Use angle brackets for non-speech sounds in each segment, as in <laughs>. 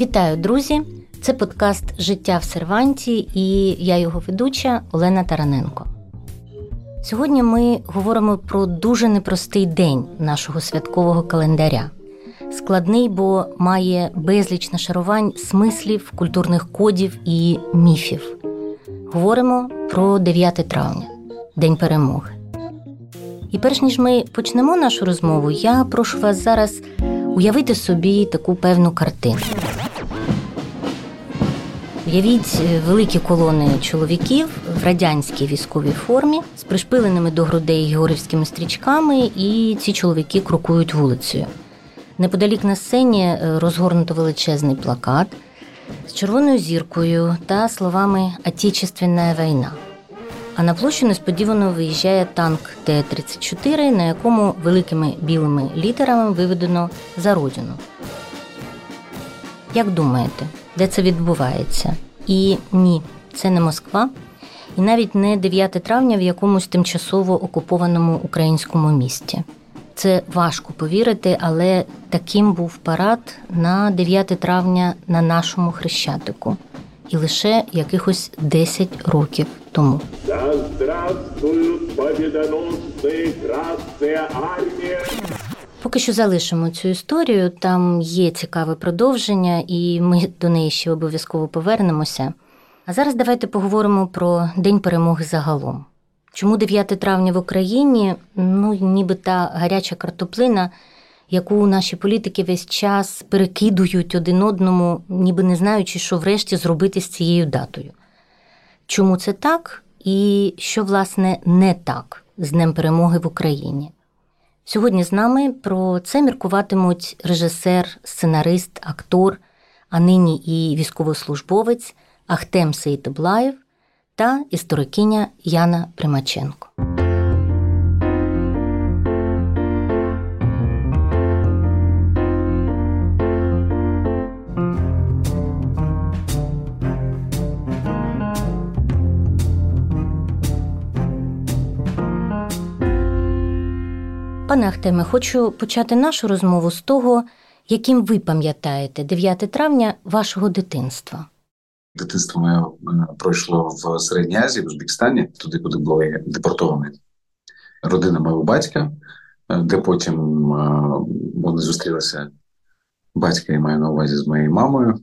Вітаю, друзі! Це подкаст Життя в серванті і я його ведуча Олена Тараненко. Сьогодні ми говоримо про дуже непростий день нашого святкового календаря. Складний, бо має безліч нашарувань смислів, культурних кодів і міфів. Говоримо про 9 травня, День перемоги. І перш ніж ми почнемо нашу розмову, я прошу вас зараз уявити собі таку певну картину. Уявіть е, великі колони чоловіків в радянській військовій формі з пришпиленими до грудей георгівськими стрічками, і ці чоловіки крокують вулицею. Неподалік на сцені е, розгорнуто величезний плакат з червоною зіркою та словами Отечественна війна. А на площу несподівано виїжджає танк Т-34, на якому великими білими літерами виведено за родину. Як думаєте, де це відбувається? І ні, це не Москва, і навіть не 9 травня в якомусь тимчасово окупованому українському місті. Це важко повірити, але таким був парад на 9 травня на нашому хрещатику, і лише якихось 10 років тому. Да здравствують побідоносці, Красна армія! Поки що залишимо цю історію. Там є цікаве продовження, і ми до неї ще обов'язково повернемося. А зараз давайте поговоримо про День перемоги загалом. Чому 9 травня в Україні ну ніби та гаряча картоплина, яку наші політики весь час перекидують один одному, ніби не знаючи, що врешті зробити з цією датою? Чому це так? І що, власне, не так з Днем перемоги в Україні? Сьогодні з нами про це міркуватимуть режисер, сценарист, актор, а нині і військовослужбовець Ахтем Сейтеблаєв та історикиня Яна Примаченко. Пане Ахтеме, хочу почати нашу розмову з того, яким ви пам'ятаєте 9 травня вашого дитинства. Дитинство моє пройшло в Середній Азії, в Узбекистані, туди, куди були депортовані родина мого батька, де потім вони зустрілися батька і маю на увазі з моєю мамою.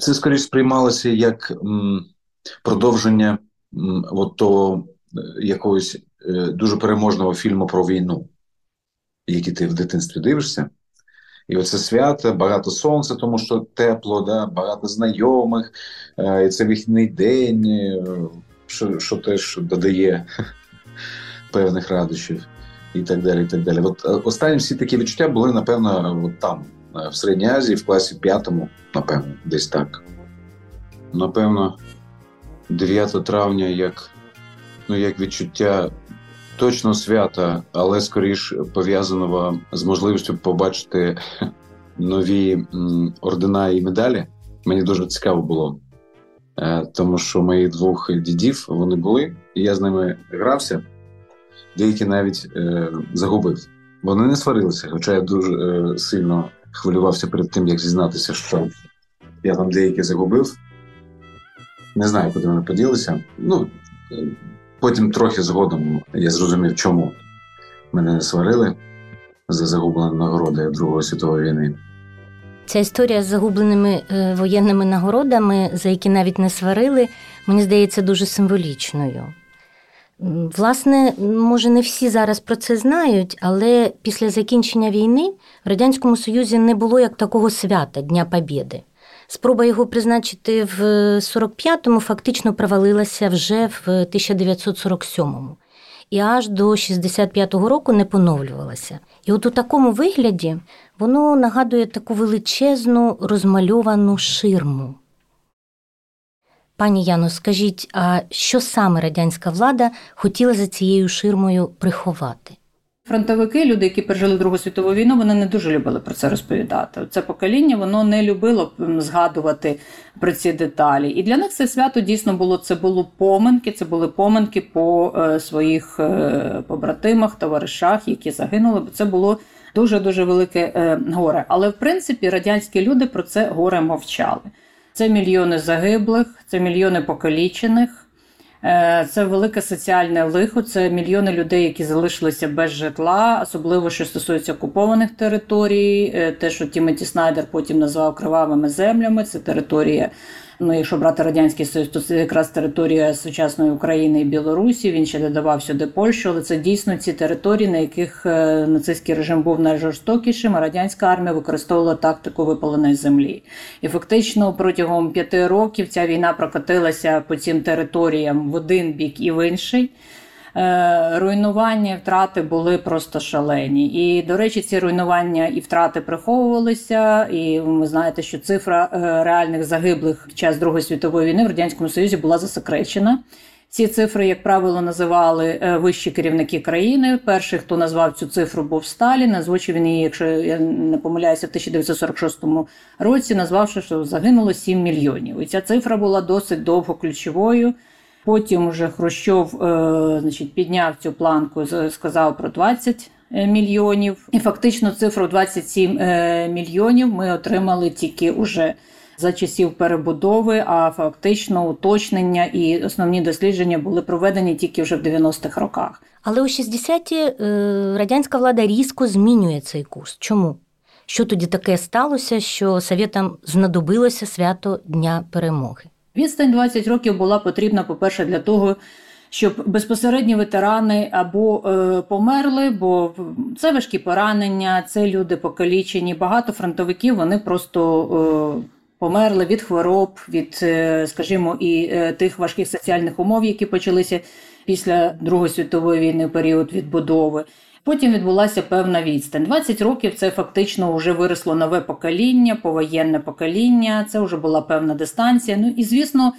Це скоріше сприймалося як продовження от того е, якогось е, дуже переможного фільму про війну які ти в дитинстві дивишся. І оце свято, багато сонця, тому що тепло, да, багато знайомих, е, і це вихідний день, е, що що теж додає <laughs> певних радощів і так далі. і так далі. От е, Останні всі такі відчуття були, напевно, от там, в Середній Азії, в класі п'ятому, напевно, десь так. Напевно, 9 травня як ну, як відчуття точно свята, але скоріш пов'язаного з можливістю побачити нові ордена і медалі. Мені дуже цікаво було, е, тому що моїх двох дідів вони були, і я з ними грався. Деякі навіть е, загубив. Вони не сварилися, хоча я дуже е, сильно хвилювався перед тим, як зізнатися, що я там деякі загубив. Не знаю, куди вони поділися. Ну, Потім трохи згодом я зрозумів, чому мене не сварили за загублені нагороди Другої світової війни. Ця історія з загубленими е, воєнними нагородами, за які навіть не сварили, мені здається дуже символічною. Власне, може, не всі зараз про це знають, але після закінчення війни в Радянському Союзі не було як такого свята Дня Побєди. Спроба його призначити в 45-му фактично провалилася вже в 1947-му. І аж до 65-го року не поновлювалася. І от у такому вигляді воно нагадує таку величезну розмальовану ширму. Пані Яно, скажіть, а що саме радянська влада хотіла за цією ширмою приховати? Фронтовики, люди, які пережили Другу світову війну, вони не дуже любили про це розповідати. Це покоління воно не любило згадувати про ці деталі. І для них це свято дійсно було це було поминки. Це були поминки по е, своїх е, побратимах, товаришах, які загинули. Бо це було Дуже дуже велике е, горе. Але в принципі радянські люди про це горе мовчали. Це мільйони загиблих, це мільйони покалічених. Е, це велике соціальне лихо, це мільйони людей, які залишилися без житла, особливо що стосується окупованих територій. Е, те, що Тімоті Снайдер потім назвав кривавими землями, це територія Ну, якщо брати радянський союз, то це якраз територія сучасної України і Білорусі. Він ще додавав сюди Польщу, але це дійсно ці території, на яких е, нацистський режим був найжорстокішим. а Радянська армія використовувала тактику випаленої землі. І фактично протягом п'яти років ця війна прокотилася по цим територіям в один бік і в інший. Е, руйнування і втрати були просто шалені. І, до речі, ці руйнування і втрати приховувалися. І ви знаєте, що цифра е, реальних загиблих під час Другої світової війни в радянському союзі була засекречена. Ці цифри, як правило, називали е, вищі керівники країни. Перший, хто назвав цю цифру, був Сталін. Озвучив він її, якщо я не помиляюся, в 1946 році, назвавши, що загинуло 7 мільйонів. І ця цифра була досить довго ключовою. Потім вже Хрущов е, значить, підняв цю планку, сказав про 20 е, мільйонів. І фактично цифру 27 е, мільйонів ми отримали тільки уже за часів перебудови, а фактично уточнення і основні дослідження були проведені тільки вже в 90-х роках. Але у 60-ті радянська влада різко змінює цей курс. Чому? Що тоді таке сталося, що совєтам знадобилося свято Дня перемоги? Відстань 20 років була потрібна, по-перше, для того, щоб безпосередні ветерани або е, померли, бо це важкі поранення, це люди покалічені. Багато фронтовиків вони просто. Е, Померли від хвороб, від, е, скажімо, і е, тих важких соціальних умов, які почалися після Другої світової війни, період відбудови. Потім відбулася певна відстань. 20 років це фактично вже виросло нове покоління, повоєнне покоління. Це вже була певна дистанція. Ну і звісно,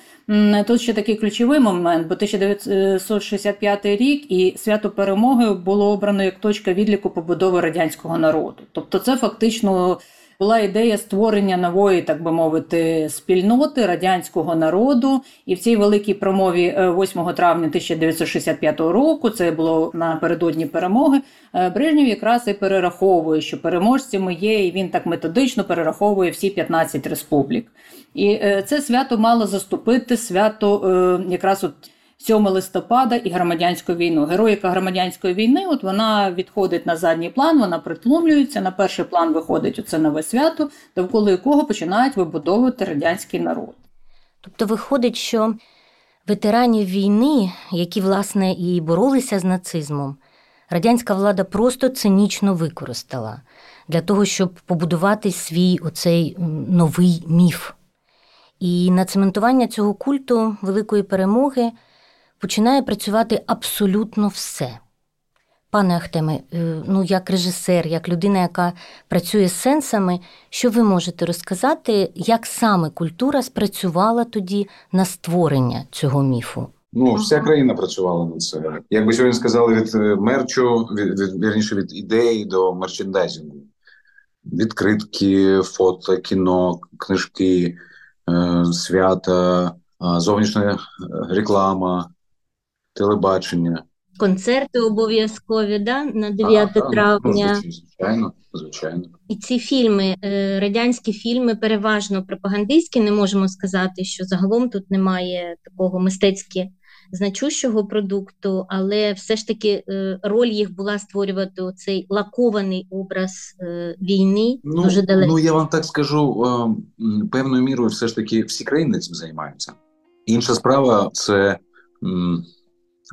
тут ще такий ключовий момент, бо 1965 рік і свято перемоги було обрано як точка відліку побудови радянського народу. Тобто, це фактично була ідея створення нової, так би мовити, спільноти радянського народу. І в цій великій промові 8 е, травня 1965 року, це було напередодні перемоги. Е, Брежнєв якраз і перераховує, що переможцями є, і він так методично перераховує всі 15 республік. І е, це свято мало заступити свято якраз от. 7 листопада і громадянську війну. Героїка громадянської війни, от вона відходить на задній план, вона притлумлюється. На перший план виходить оце нове свято, довкола якого починають вибудовувати радянський народ. Тобто виходить, що ветеранів війни, які власне і боролися з нацизмом, радянська влада просто цинічно використала для того, щоб побудувати свій оцей новий міф. І нацементування цього культу великої перемоги починає працювати абсолютно все. Пане Ахтеме, е, ну як режисер, як людина, яка працює з сенсами, що ви можете розказати, як саме культура спрацювала тоді на створення цього міфу? Ну, вся країна працювала на це. Як би сьогодні сказали, від е, мерчу, від, від вірніше від ідеї до мерчендайзингу. Відкритки, фото, кіно, книжки, е, свята, зовнішня реклама, телебачення. Концерти обов'язкові да, на 9 а, травня. Ну, звичайно, звичайно. І ці фільми, е, радянські фільми, переважно пропагандистські, не можемо сказати, що загалом тут немає такого мистецьки значущого продукту, але все ж таки е, роль їх була створювати цей лакований образ е, війни. Ну, дуже далеко. Ну я вам так скажу певною мірою, все ж таки всі країни цим займаються. Інша справа це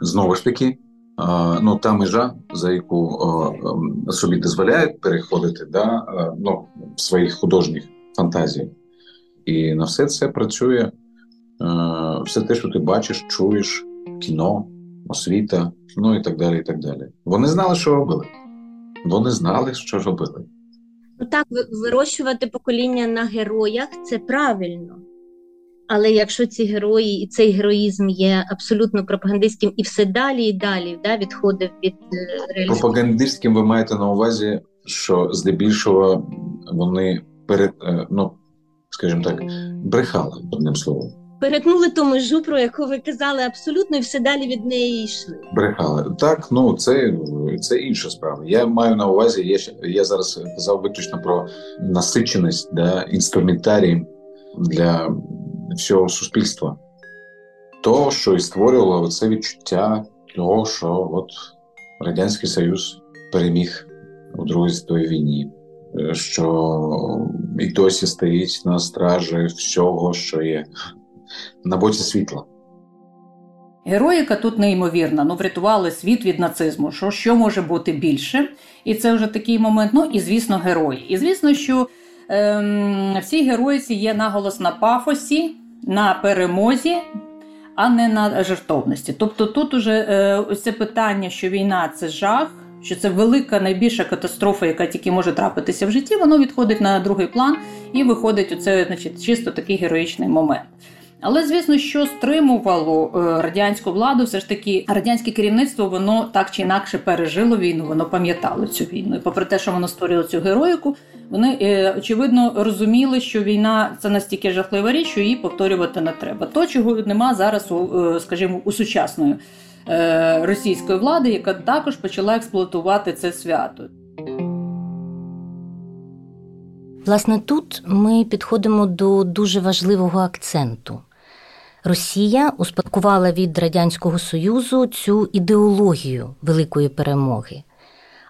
знову ж таки, ну та межа, за яку собі дозволяють переходити да, ну, в своїх художніх фантазіях. І на все це працює все те, що ти бачиш, чуєш, кіно, освіта, ну і так далі. і так далі. Вони знали, що робили. Вони знали, що робили. Ну так, вирощувати покоління на героях це правильно. Але якщо ці герої і цей героїзм є абсолютно пропагандистським і все далі і далі да, відходив від е, реалізму. пропагандистським, ви маєте на увазі, що здебільшого вони перед е, ну скажімо так брехали одним словом. перетнули ту межу, про яку ви казали, абсолютно і все далі від неї йшли. Брехали так. Ну це це інша справа. Я маю на увазі. Я я зараз казав виключно про насиченість да, інструментарієм для всього суспільства. То, що і створювало це відчуття того, що от Радянський Союз переміг у Другій світовій війні, що і досі стоїть на стражі всього, що є на боці світла. Героїка тут неймовірна. Ну, врятували світ від нацизму. Що що може бути більше? І це вже такий момент. Ну і звісно, герої. І звісно, що ем, всі героїці є наголос на пафосі, на перемозі, а не на жертовності. Тобто, тут уже е, це питання, що війна це жах. Що це велика найбільша катастрофа, яка тільки може трапитися в житті, воно відходить на другий план і виходить у це, значить, чисто такий героїчний момент. Але звісно, що стримувало е, радянську владу, все ж таки радянське керівництво воно так чи інакше пережило війну, воно пам'ятало цю війну. І попри те, що воно створило цю героїку, вони е, очевидно розуміли, що війна це настільки жахлива річ, що її повторювати не треба. То чого нема зараз, е, скажімо, у сучасної російської влади, яка також почала експлуатувати це свято. Власне, тут ми підходимо до дуже важливого акценту. Росія успадкувала від Радянського Союзу цю ідеологію великої перемоги.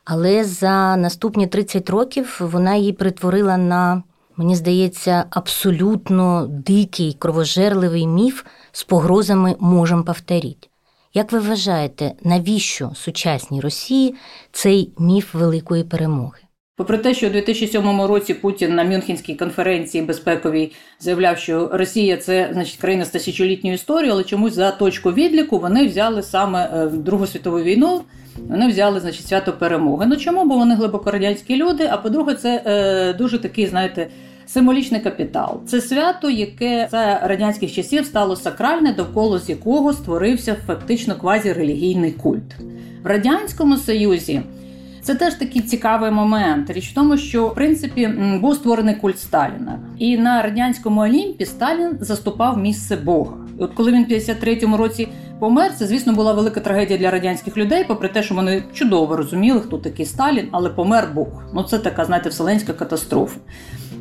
Але за наступні 30 років вона її притворила на, мені здається, абсолютно дикий кровожерливий міф з погрозами можем повторіть. Як ви вважаєте, навіщо сучасній Росії цей міф великої перемоги? Попри те, що у 2007 році Путін на Мюнхенській конференції безпековій заявляв, що Росія це значить країна з тисячолітньою історією, але чомусь за точку відліку вони взяли саме е, Другу світову війну. Вони взяли значить свято перемоги. Ну чому? Бо вони глибоко радянські люди. А по-друге, це е, дуже такий, знаєте, символічний капітал. Це свято, яке за радянських часів стало сакральне, довкола з якого створився фактично квазірелігійний культ в радянському союзі. Це теж такий цікавий момент. Річ в тому, що в принципі був створений культ Сталіна, і на радянському Олімпі Сталін заступав місце Бога. І От коли він в 53-му році помер, це звісно була велика трагедія для радянських людей, попри те, що вони чудово розуміли, хто такий Сталін, але помер Бог. Ну це така, знаєте, вселенська катастрофа.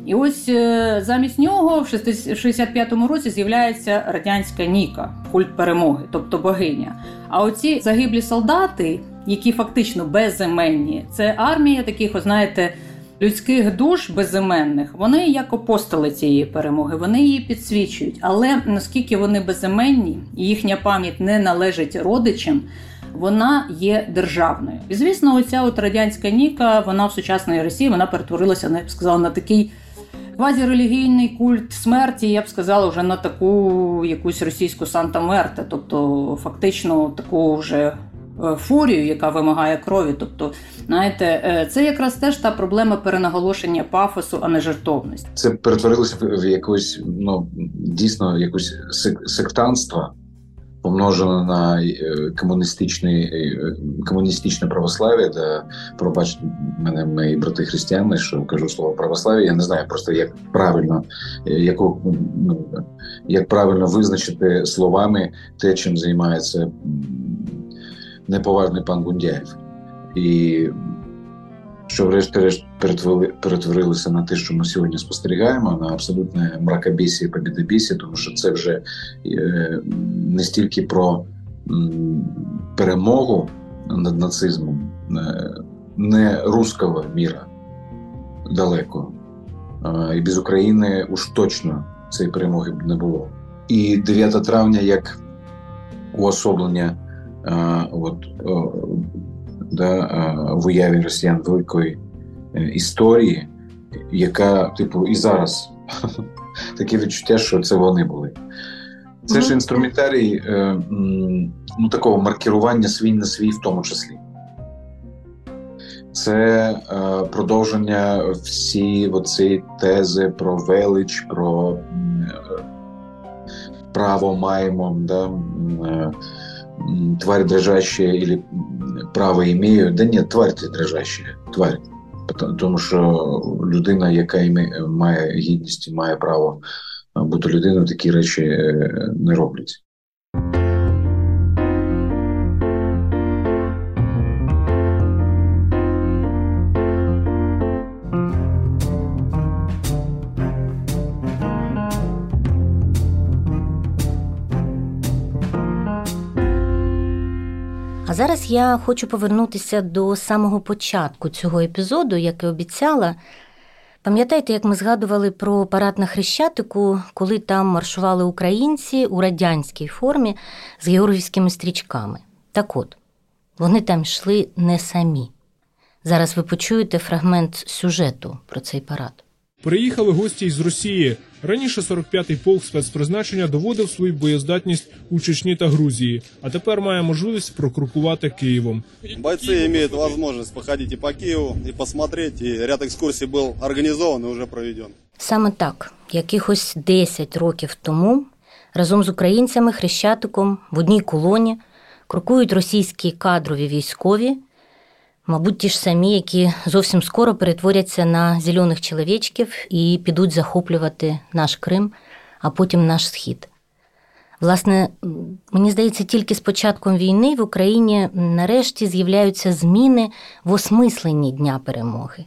І ось е, замість нього в 65-му році з'являється радянська Ніка, культ перемоги, тобто богиня. А оці загиблі солдати які фактично безіменні. Це армія таких, знаєте, людських душ безіменних. Вони як апостоли цієї перемоги, вони її підсвічують. Але наскільки вони безіменні, і їхня пам'ять не належить родичам. Вона є державною, і звісно, оця от радянська ніка, вона в сучасній Росії вона перетворилася, я б сказала, на такий квазірелігійний культ смерті. Я б сказала, вже на таку якусь російську Санта Мерте, тобто фактично таку вже фурію, яка вимагає крові. Тобто, знаєте, е, це якраз теж та проблема перенаголошення пафосу, а не жертовності. Це перетворилося в якусь ну дійсно якусь сектанство. Помножено на е, комуністичне комуністичне православ'я, де пробачте мене мої брати християни, що кажу слово православ'я. Я не знаю просто як правильно, яку ну як правильно визначити словами те, чим займається неповажний пан Гундяєв. І що, врешті-решт, перетворилося на те, що ми сьогодні спостерігаємо, на абсолютне мракобісі, побідобісі, тому що це вже е, не стільки про перемогу над нацизмом, е, не руского міра далеко. І без України уж точно цієї перемоги б не було. І 9 травня як уособлення от, да, в уяві росіян великої е, історії, яка, типу, і зараз <laughs> таке відчуття, що це вони були. Це ж інструментарій е, ну, такого маркірування свій на свій в тому числі. Це е, продовження всі оці тези про велич, про е, право маємо. Да, е, тварь дрожащая или право имею. Да нет, тварь ти дрожащая, тварь. Тому що людина, яка має гідність має право бути людиною, такі речі не роблять. Зараз я хочу повернутися до самого початку цього епізоду, як і обіцяла. Пам'ятаєте, як ми згадували про парад на Хрещатику, коли там маршували українці у радянській формі з георгівськими стрічками? Так от, вони там йшли не самі. Зараз ви почуєте фрагмент сюжету про цей парад. Приїхали гості із Росії. Раніше 45-й полк спецпризначення доводив свою боєздатність у Чечні та Грузії, а тепер має можливість прокрокувати Києвом. Бойці мають можливість походити по Києву і посмотрети. І ряд екскурсій був організований, вже проведений. Саме так, якихось 10 років тому, разом з українцями хрещатиком в одній колоні крокують російські кадрові військові. Мабуть, ті ж самі, які зовсім скоро перетворяться на зелених чоловічків і підуть захоплювати наш Крим, а потім наш схід. Власне, мені здається, тільки з початком війни в Україні нарешті з'являються зміни в осмисленні Дня перемоги.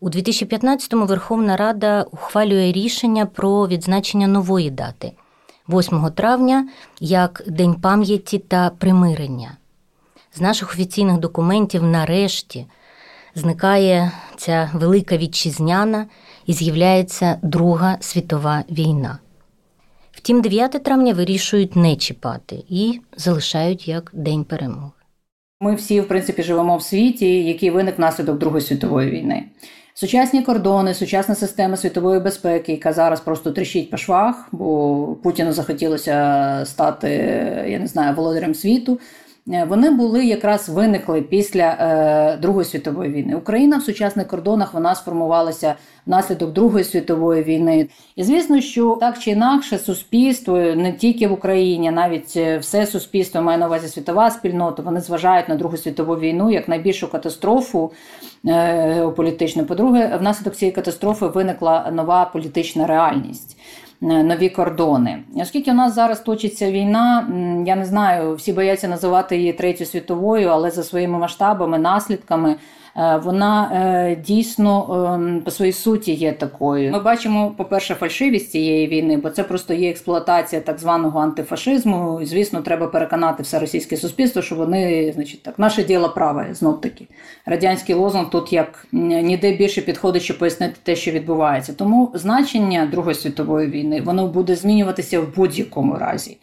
У 2015-му Верховна Рада ухвалює рішення про відзначення нової дати 8 травня як День пам'яті та примирення з наших офіційних документів нарешті зникає ця велика вітчизняна і з'являється Друга світова війна. Втім, 9 травня вирішують не чіпати і залишають як День перемоги. Ми всі, в принципі, живемо в світі, який виник внаслідок Другої світової війни. Сучасні кордони, сучасна система світової безпеки, яка зараз просто тріщить по швах, бо Путіну захотілося стати, я не знаю, володарем світу. Е, вони були якраз виникли після е, Другої світової війни. Україна в сучасних кордонах вона сформувалася внаслідок Другої світової війни. І звісно, що так чи інакше суспільство не тільки в Україні, навіть е, все суспільство має на увазі світова спільнота. Вони зважають на Другу світову війну як найбільшу катастрофу е, політичну. По-друге, внаслідок цієї катастрофи виникла нова політична реальність. Е, нові кордони. Оскільки у нас зараз точиться війна, я не знаю, всі бояться називати її третю світовою, але за своїми масштабами, наслідками вона е, дійсно ем, по своїй суті є такою. Ми бачимо, по-перше, фальшивість цієї війни, бо це просто є експлуатація так званого антифашизму. І, Звісно, треба переконати все російське суспільство, що вони, значить, так, наше діло праве знов таки. Радянський лозунг тут як ніде більше підходить, щоб пояснити те, що відбувається. Тому значення Другої світової війни воно буде змінюватися в будь-якому разі.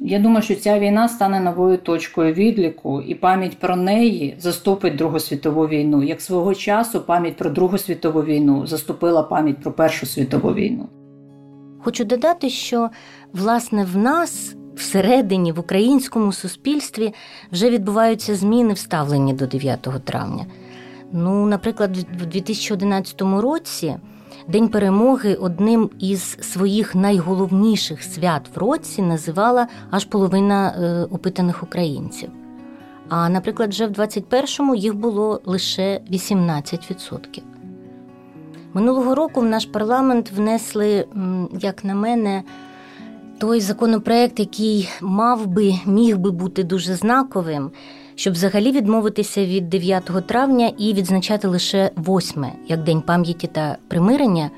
Я думаю, що ця війна стане новою точкою відліку, і пам'ять про неї заступить Другу світову війну. Як свого часу пам'ять про Другу світову війну заступила пам'ять про Першу світову війну. Хочу додати, що власне в нас всередині в українському суспільстві вже відбуваються зміни в ставленні до 9 травня. Ну, наприклад, в 2011 році. День перемоги одним із своїх найголовніших свят в році називала аж половина е, опитаних українців. А, наприклад, вже в 21-му їх було лише 18%. Минулого року в наш парламент внесли, як на мене, той законопроект, який мав би міг би бути дуже знаковим щоб взагалі відмовитися від 9 травня і відзначати лише 8 як День пам'яті та примирення,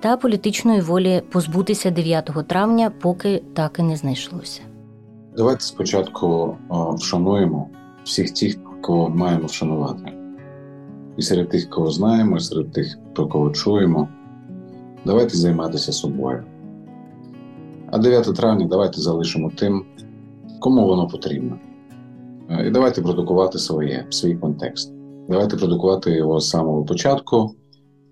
та політичної волі позбутися 9 травня, поки так і не знайшлося. Давайте спочатку вшануємо всіх тих, кого маємо вшанувати. І серед тих, кого знаємо, і серед тих, про кого чуємо. Давайте займатися собою. А 9 травня давайте залишимо тим, кому воно потрібно. Е, і давайте продукувати своє, свій контекст. Давайте продукувати його з самого початку,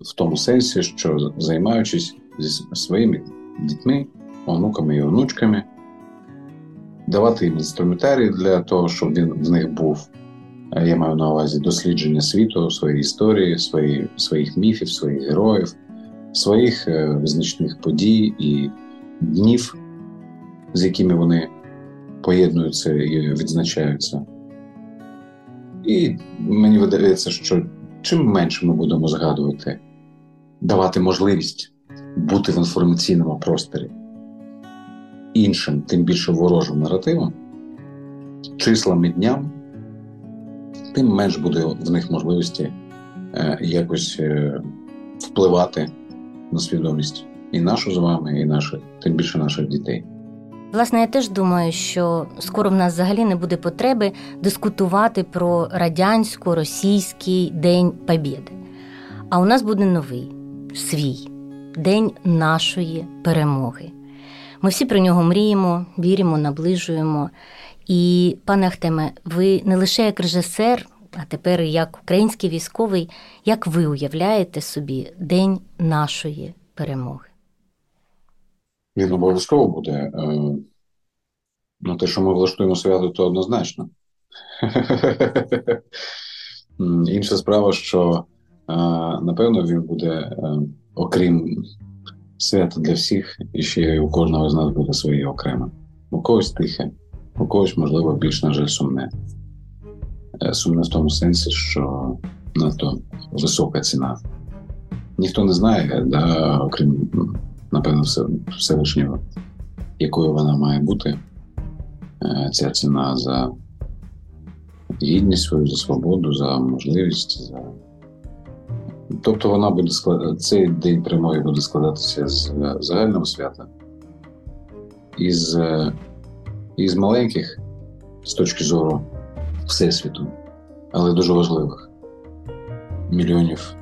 в тому сенсі, що займаючись зі своїми дітьми, онуками і онучками, давати їм інструментарій для того, щоб він в них був. Е, я маю на увазі дослідження світу, своєї історії, свої, своїх міфів, своїх героїв, своїх е, визначних подій і днів, з якими вони поєднуються і відзначаються. І мені видається, що чим менше ми будемо згадувати, давати можливість бути в інформаційному просторі іншим, тим більше ворожим наративом, числами дням, тим менш буде в них можливості е, якось е, впливати на свідомість і нашу з вами, і наших, тим більше наших дітей. Власне, я теж думаю, що скоро в нас взагалі не буде потреби дискутувати про радянсько-російський день Побєди. А у нас буде новий свій день нашої перемоги. Ми всі про нього мріємо, віримо, наближуємо. І, пане Ахтеме, ви не лише як режисер, а тепер як український військовий, як ви уявляєте собі День нашої перемоги? Він обов'язково буде. Ну, те, що ми влаштуємо свято, то однозначно. <laughs> Інша справа, що е, напевно він буде, е, окрім свята для всіх, і ще у кожного з нас буде своє окреме. У когось тихе, у когось, можливо, більш, на жаль, сумне. Сумне в тому сенсі, що надто висока ціна. Ніхто не знає, да, окрім напевно, Всевишнього, якою вона має бути, е, ця ціна за гідність свою, за свободу, за можливість. За... Тобто вона буде склад... цей день прямої буде складатися з загального свята, із, із маленьких з точки зору Всесвіту, але дуже важливих мільйонів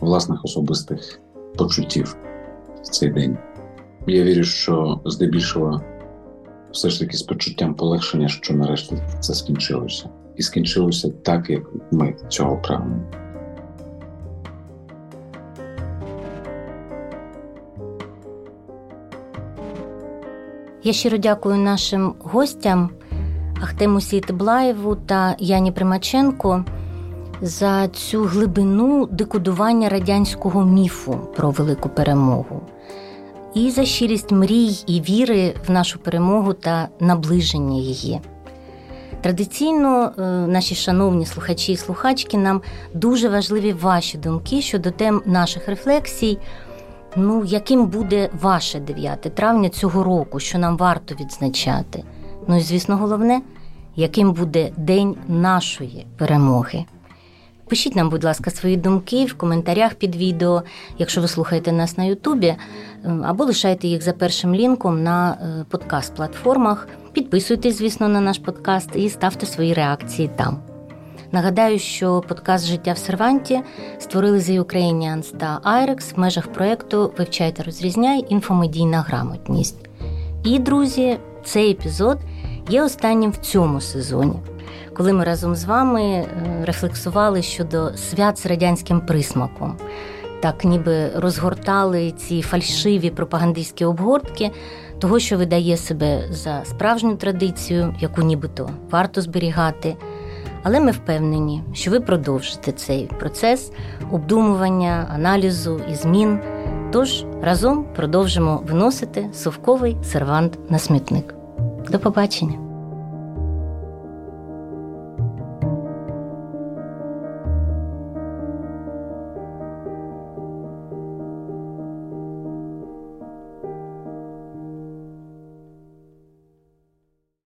власних особистих почуттів в цей день. Я вірю, що здебільшого все ж таки з почуттям полегшення, що нарешті це скінчилося. І скінчилося так, як ми цього прагнемо. Я щиро дякую нашим гостям Ахтему Сійтеблаєву та Яні Примаченко за цю глибину декодування радянського міфу про велику перемогу, і за щирість мрій і віри в нашу перемогу та наближення її. Традиційно, е, наші шановні слухачі і слухачки, нам дуже важливі ваші думки щодо тем наших рефлексій. Ну, яким буде ваше 9 травня цього року, що нам варто відзначати? Ну і звісно, головне, яким буде день нашої перемоги. Пишіть нам, будь ласка, свої думки в коментарях під відео, якщо ви слухаєте нас на Ютубі, е, або лишайте їх за першим лінком на е, подкаст-платформах. Підписуйтесь, звісно, на наш подкаст і ставте свої реакції там. Нагадаю, що подкаст Життя в серванті створили The Ukrainians та IREX в межах проєкту Вивчайте, розрізняй інфомедійна грамотність. І, друзі, цей епізод є останнім в цьому сезоні коли ми разом з вами е, рефлексували щодо свят з радянським присмаком. Так, ніби розгортали ці фальшиві пропагандистські обгортки того, що видає себе за справжню традицію, яку нібито варто зберігати. Але ми впевнені, що ви продовжите цей процес обдумування, аналізу і змін. Тож разом продовжимо виносити совковий сервант на смітник. До побачення!